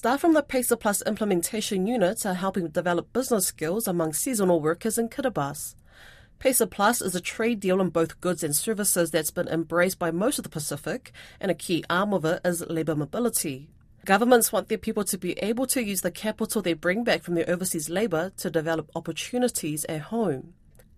Staff from the PACER Plus implementation unit are helping develop business skills among seasonal workers in Kiribati. PACER Plus is a trade deal in both goods and services that's been embraced by most of the Pacific, and a key arm of it is labour mobility. Governments want their people to be able to use the capital they bring back from their overseas labour to develop opportunities at home.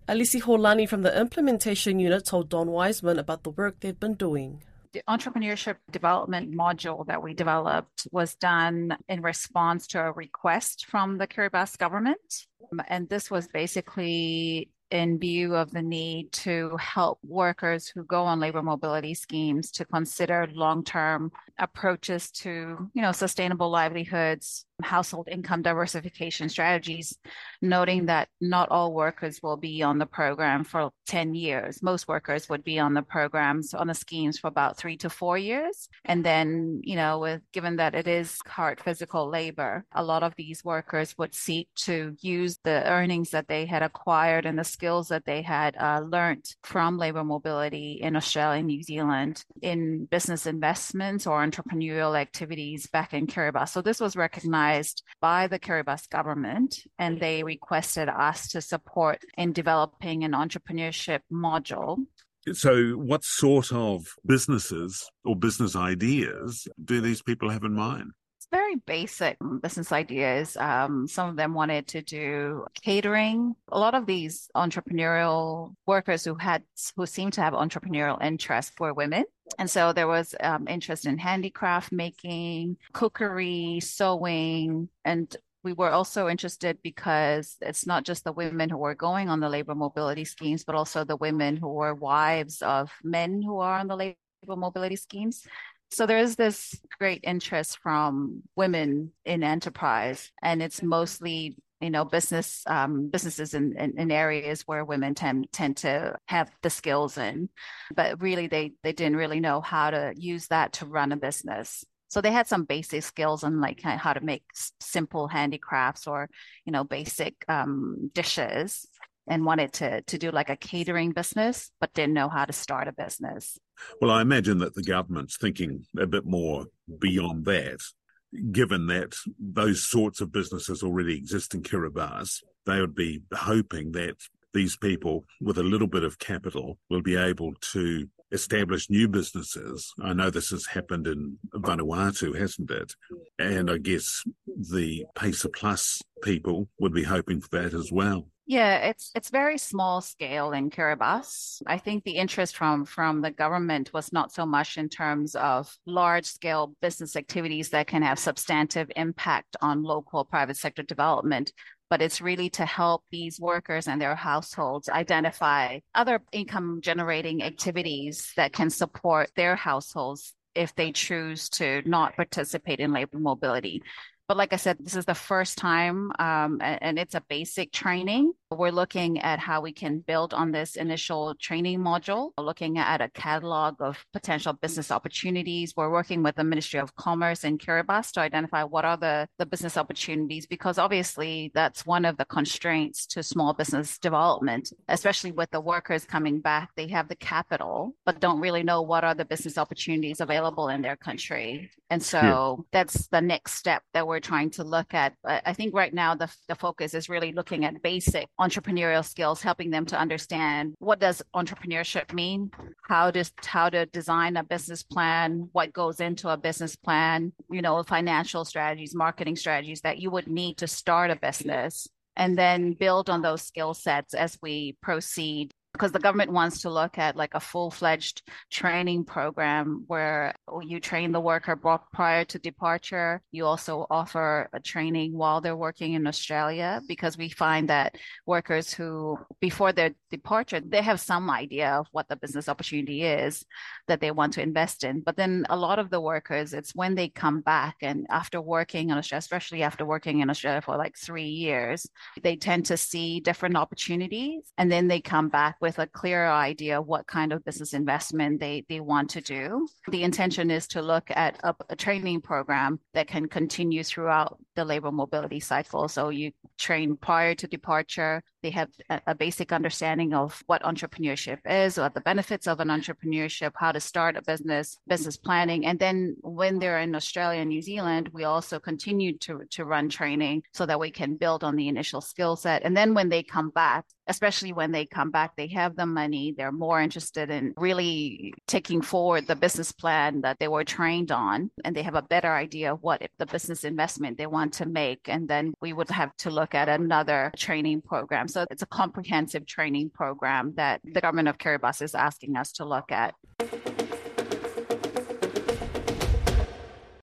Alisi Holani from the implementation unit told Don Wiseman about the work they've been doing the entrepreneurship development module that we developed was done in response to a request from the Kiribati government. Um, and this was basically in view of the need to help workers who go on labor mobility schemes to consider long-term approaches to, you know, sustainable livelihoods, household income diversification strategies, noting that not all workers will be on the program for 10 years. Most workers would be on the programs, on the schemes for about three to four years. And then, you know, with given that it is hard physical labor, a lot of these workers would seek to use the earnings that they had acquired in the skills that they had uh, learned from labor mobility in Australia and New Zealand in business investments or entrepreneurial activities back in Kiribati. So this was recognized by the Kiribati government, and they requested us to support in developing an entrepreneurship module so, what sort of businesses or business ideas do these people have in mind? Very basic business ideas. Um, some of them wanted to do catering. A lot of these entrepreneurial workers who had who seemed to have entrepreneurial interest were women. And so there was um, interest in handicraft making, cookery, sewing, and we were also interested because it's not just the women who were going on the labor mobility schemes, but also the women who were wives of men who are on the labor mobility schemes. So there is this great interest from women in enterprise, and it's mostly you know business um, businesses in, in, in, areas where women tend tend to have the skills in, but really they they didn't really know how to use that to run a business. So they had some basic skills on like how to make simple handicrafts or you know basic um, dishes, and wanted to to do like a catering business, but didn't know how to start a business. Well, I imagine that the government's thinking a bit more beyond that, given that those sorts of businesses already exist in Kiribati. They would be hoping that these people with a little bit of capital will be able to establish new businesses. I know this has happened in Vanuatu, hasn't it? And I guess the PACER Plus people would be hoping for that as well. Yeah, it's it's very small scale in Kiribati. I think the interest from from the government was not so much in terms of large scale business activities that can have substantive impact on local private sector development, but it's really to help these workers and their households identify other income generating activities that can support their households if they choose to not participate in labor mobility. But like I said, this is the first time, um, and it's a basic training. We're looking at how we can build on this initial training module, We're looking at a catalog of potential business opportunities. We're working with the Ministry of Commerce in Kiribati to identify what are the, the business opportunities, because obviously that's one of the constraints to small business development, especially with the workers coming back. They have the capital, but don't really know what are the business opportunities available in their country. And so yeah. that's the next step that we're trying to look at. But I think right now the, the focus is really looking at basic entrepreneurial skills, helping them to understand what does entrepreneurship mean, how does how to design a business plan, what goes into a business plan, you know, financial strategies, marketing strategies that you would need to start a business and then build on those skill sets as we proceed because the government wants to look at like a full-fledged training program where you train the worker prior to departure. You also offer a training while they're working in australia because we find that workers who before their departure they have some idea of what the business opportunity is that they want to invest in. But then a lot of the workers it's when they come back and after working in australia especially after working in australia for like three years they tend to see different opportunities and then they come back with a clear idea what kind of business investment they, they want to do. The intention is to look at a, a training program that can continue throughout the labor mobility cycle. So you trained prior to departure. They have a, a, basic understanding of what entrepreneurship is, what the benefits of an entrepreneurship, how to start a business, business planning. And then when they're in Australia and New Zealand, we also continue to, to run training so that we can build on the initial skill set. And then when they come back, especially when they come back, they have the money, they're more interested in really taking forward the business plan that they were trained on, and they have a better idea of what the business investment they want to make. And then we would have to look at another training program. So it's a comprehensive training program that the government of Kiribati is asking us to look at.